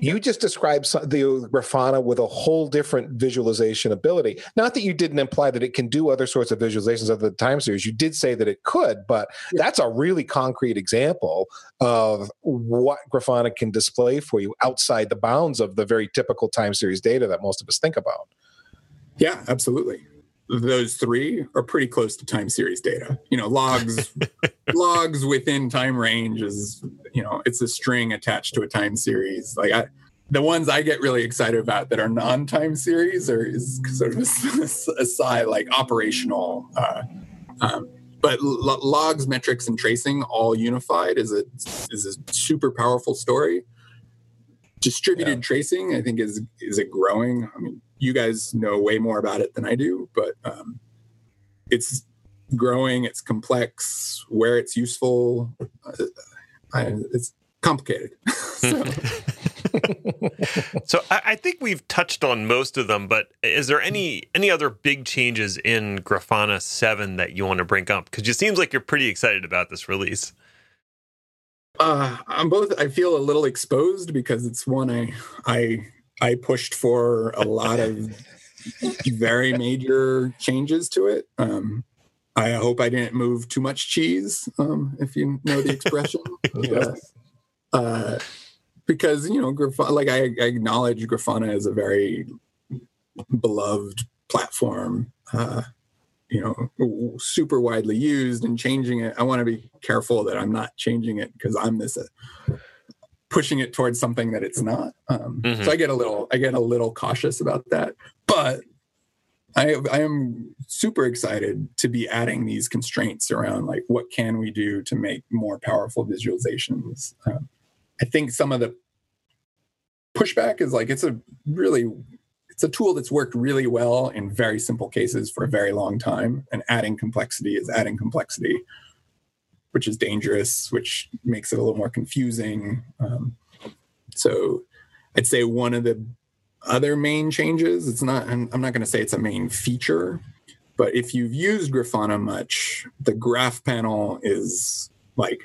You just described the Grafana with a whole different visualization ability. Not that you didn't imply that it can do other sorts of visualizations of the time series. You did say that it could, but that's a really concrete example of what Grafana can display for you outside the bounds of the very typical time series data that most of us think about. Yeah, absolutely those three are pretty close to time series data. You know, logs logs within time range is you know it's a string attached to a time series. Like I, the ones I get really excited about that are non-time series are is sort of aside like operational. Uh, um, but l- logs, metrics, and tracing all unified is a is a super powerful story. Distributed yeah. tracing, I think, is is a growing. I mean, you guys know way more about it than I do, but um, it's growing, it's complex, where it's useful. Uh, I, it's complicated. so. so I, I, think we've touched on most of them, but is there any any other big changes in Grafana Seven that you want to bring up? Because it seems like you're pretty excited about this release. Uh, I'm both. I feel a little exposed because it's one I I I pushed for a lot of very major changes to it. Um, I hope I didn't move too much cheese, um, if you know the expression. yeah. uh, because you know, like I, I, acknowledge Grafana is a very beloved platform. Uh, you know, super widely used, and changing it. I want to be careful that I'm not changing it because I'm this. Pushing it towards something that it's not. Um, mm-hmm. So I get a little, I get a little cautious about that. But I, I am super excited to be adding these constraints around like what can we do to make more powerful visualizations. Um, I think some of the pushback is like it's a really it's a tool that's worked really well in very simple cases for a very long time. And adding complexity is adding complexity, which is dangerous, which makes it a little more confusing. Um, so I'd say one of the other main changes, it's not, I'm not going to say it's a main feature, but if you've used Grafana much, the graph panel is like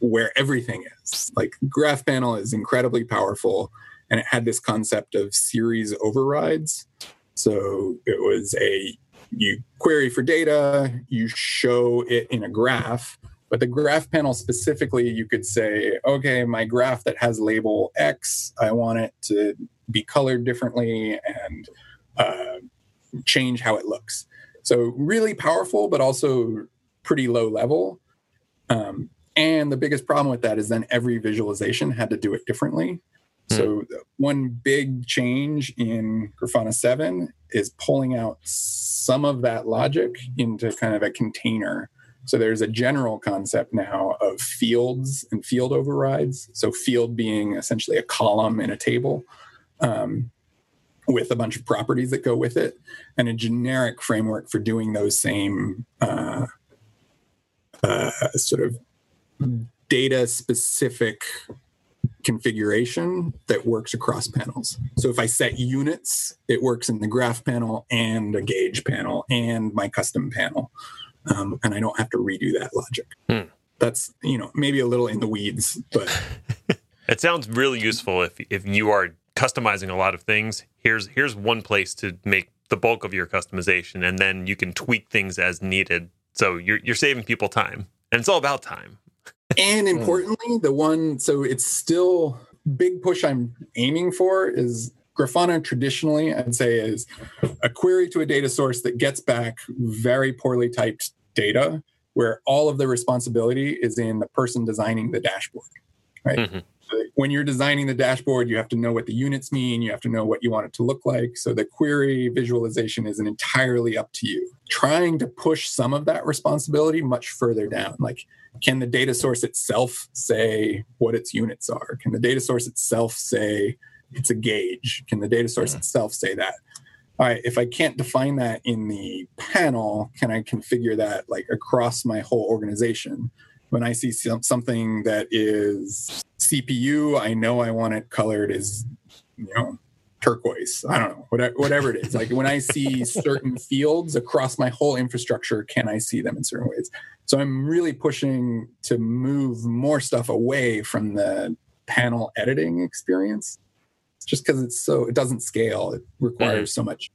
where everything is. Like graph panel is incredibly powerful and it had this concept of series overrides. So it was a you query for data, you show it in a graph, but the graph panel specifically, you could say, okay, my graph that has label X, I want it to be colored differently and uh, change how it looks. So really powerful, but also pretty low level. Um, and the biggest problem with that is then every visualization had to do it differently. Hmm. So one big change in Grafana 7 is pulling out some of that logic into kind of a container. So there's a general concept now of fields and field overrides. So field being essentially a column in a table um, with a bunch of properties that go with it, and a generic framework for doing those same uh, uh, sort of data specific configuration that works across panels. So if I set units, it works in the graph panel and a gauge panel and my custom panel. Um, and I don't have to redo that logic. Hmm. That's, you know, maybe a little in the weeds, but it sounds really useful if if you are customizing a lot of things. Here's here's one place to make the bulk of your customization and then you can tweak things as needed. So you're you're saving people time. And it's all about time and hmm. importantly, the one so it's still big push I'm aiming for is Grafana traditionally, I'd say, is a query to a data source that gets back very poorly typed data where all of the responsibility is in the person designing the dashboard, right? Mm-hmm. when you're designing the dashboard, you have to know what the units mean, you have to know what you want it to look like. So the query visualization isn't entirely up to you. Trying to push some of that responsibility much further down. Like can the data source itself say what its units are? Can the data source itself say it's a gauge? Can the data source mm. itself say that? All right, if I can't define that in the panel, can I configure that like across my whole organization? When I see some, something that is CPU, I know I want it colored as, you know, turquoise. I don't know, whatever, whatever it is. Like when I see certain fields across my whole infrastructure, can I see them in certain ways? So I'm really pushing to move more stuff away from the panel editing experience, just because it's so it doesn't scale. It requires mm-hmm. so much.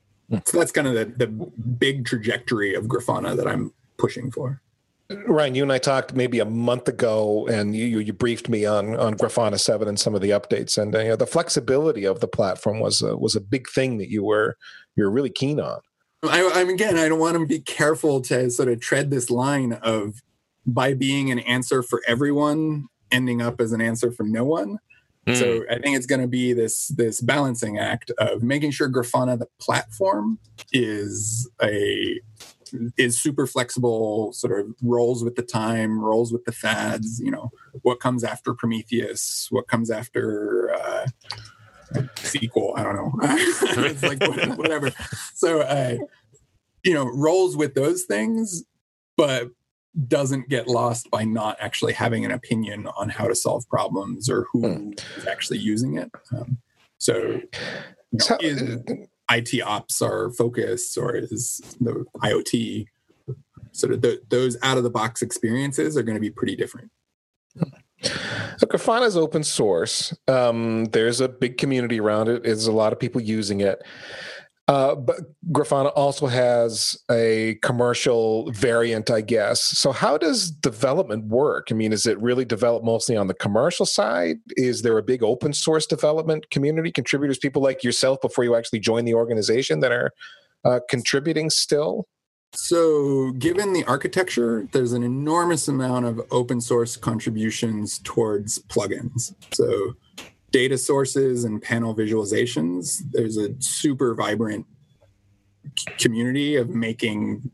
So that's kind of the, the big trajectory of Grafana that I'm pushing for. Ryan, you and I talked maybe a month ago, and you you briefed me on on Grafana Seven and some of the updates, and uh, you know, the flexibility of the platform was a, was a big thing that you were you're really keen on. I, I'm again, I don't want to be careful to sort of tread this line of by being an answer for everyone, ending up as an answer for no one. Mm. So I think it's going to be this this balancing act of making sure Grafana, the platform, is a is super flexible, sort of rolls with the time, rolls with the fads. You know, what comes after Prometheus? What comes after uh, SQL? I don't know. it's like whatever. So, uh, you know, rolls with those things, but doesn't get lost by not actually having an opinion on how to solve problems or who hmm. is actually using it. Um, so, you know, so is, IT ops our focus or is the IoT sort of the, those out of the box experiences are going to be pretty different. So Grafana is open source. Um, there's a big community around it. There's a lot of people using it. Uh, but Grafana also has a commercial variant, I guess. So, how does development work? I mean, is it really developed mostly on the commercial side? Is there a big open source development community, contributors, people like yourself before you actually join the organization that are uh, contributing still? So, given the architecture, there's an enormous amount of open source contributions towards plugins. So, data sources and panel visualizations, there's a super vibrant community of making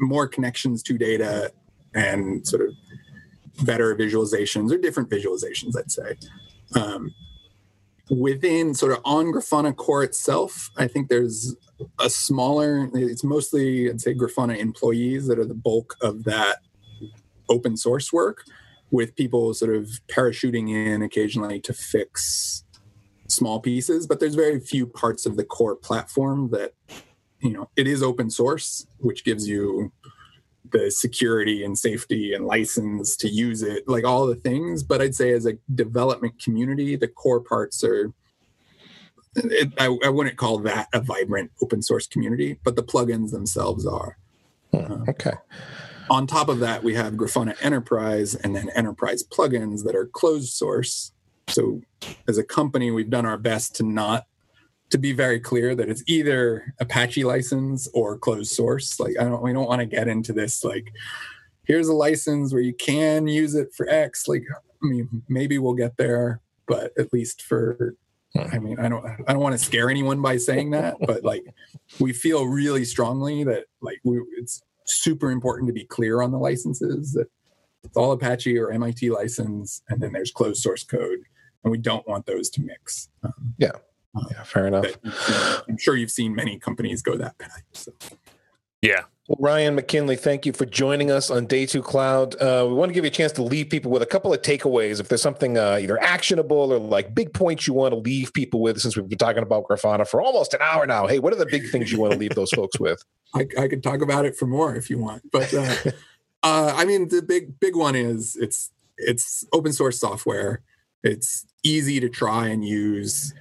more connections to data and sort of better visualizations or different visualizations, I'd say. Um, within sort of on Grafana core itself, I think there's a smaller, it's mostly, I'd say, Grafana employees that are the bulk of that open source work, with people sort of parachuting in occasionally to fix small pieces. But there's very few parts of the core platform that, you know, it is open source, which gives you the security and safety and license to use it, like all the things. But I'd say as a development community, the core parts are. It, I, I, wouldn't call that a vibrant open source community, but the plugins themselves are. Hmm, okay. On top of that, we have Grafana Enterprise and then Enterprise plugins that are closed source. So, as a company, we've done our best to not to be very clear that it's either Apache license or closed source. Like I don't we don't want to get into this like here's a license where you can use it for X. Like I mean maybe we'll get there, but at least for I mean I don't I don't want to scare anyone by saying that, but like we feel really strongly that like we, it's super important to be clear on the licenses that it's all Apache or MIT license and then there's closed source code and we don't want those to mix. Um, yeah. Yeah, fair enough. I'm sure you've seen many companies go that path. So. Yeah. Well, Ryan McKinley, thank you for joining us on Day Two Cloud. Uh, we want to give you a chance to leave people with a couple of takeaways. If there's something uh, either actionable or like big points you want to leave people with, since we've been talking about Grafana for almost an hour now. Hey, what are the big things you want to leave those folks with? I, I could talk about it for more if you want, but uh, uh, I mean, the big big one is it's it's open source software. It's easy to try and use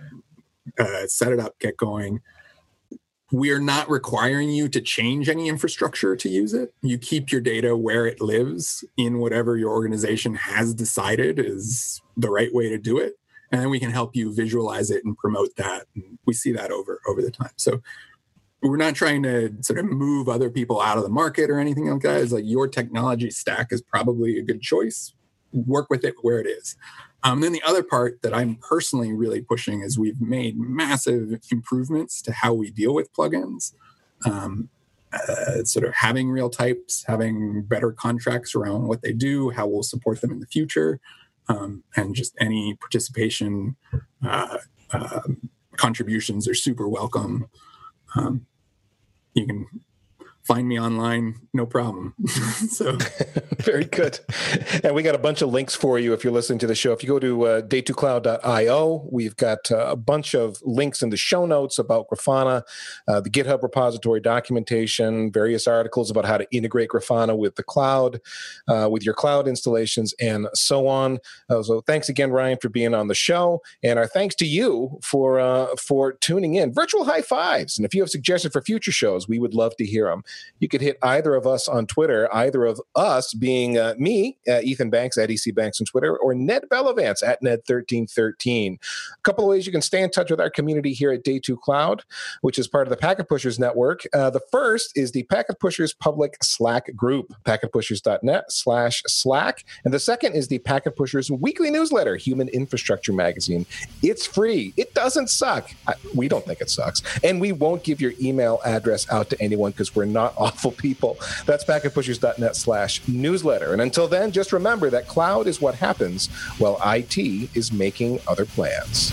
uh, set it up, get going. We are not requiring you to change any infrastructure to use it. You keep your data where it lives in whatever your organization has decided is the right way to do it. And then we can help you visualize it and promote that. And we see that over over the time. So we're not trying to sort of move other people out of the market or anything like that. It's like your technology stack is probably a good choice. Work with it where it is. Um, then the other part that I'm personally really pushing is we've made massive improvements to how we deal with plugins. Um, uh, sort of having real types, having better contracts around what they do, how we'll support them in the future, um, and just any participation uh, uh, contributions are super welcome. Um, you can find me online no problem. So very good. And we got a bunch of links for you if you're listening to the show. If you go to uh, day2cloud.io we've got uh, a bunch of links in the show notes about grafana uh, the github repository documentation various articles about how to integrate grafana with the cloud uh, with your cloud installations and so on. Uh, so thanks again ryan for being on the show. And our thanks to you for uh, for tuning in. Virtual high fives. And if you have suggestions for future shows we would love to hear them you could hit either of us on Twitter, either of us being uh, me, uh, Ethan Banks at EC Banks on Twitter, or Ned Bellavance at Ned1313. A couple of ways you can stay in touch with our community here at Day 2 Cloud, which is part of the Packet Pushers Network. Uh, the first is the Packet Pushers public Slack group, packetpushers.net slash Slack. And the second is the Packet Pushers weekly newsletter, Human Infrastructure Magazine. It's free. It doesn't suck. I, we don't think it sucks. And we won't give your email address out to anyone because we're not awful people. That's packetpushers.net slash newsletter. And until then, just remember that cloud is what happens while IT is making other plans.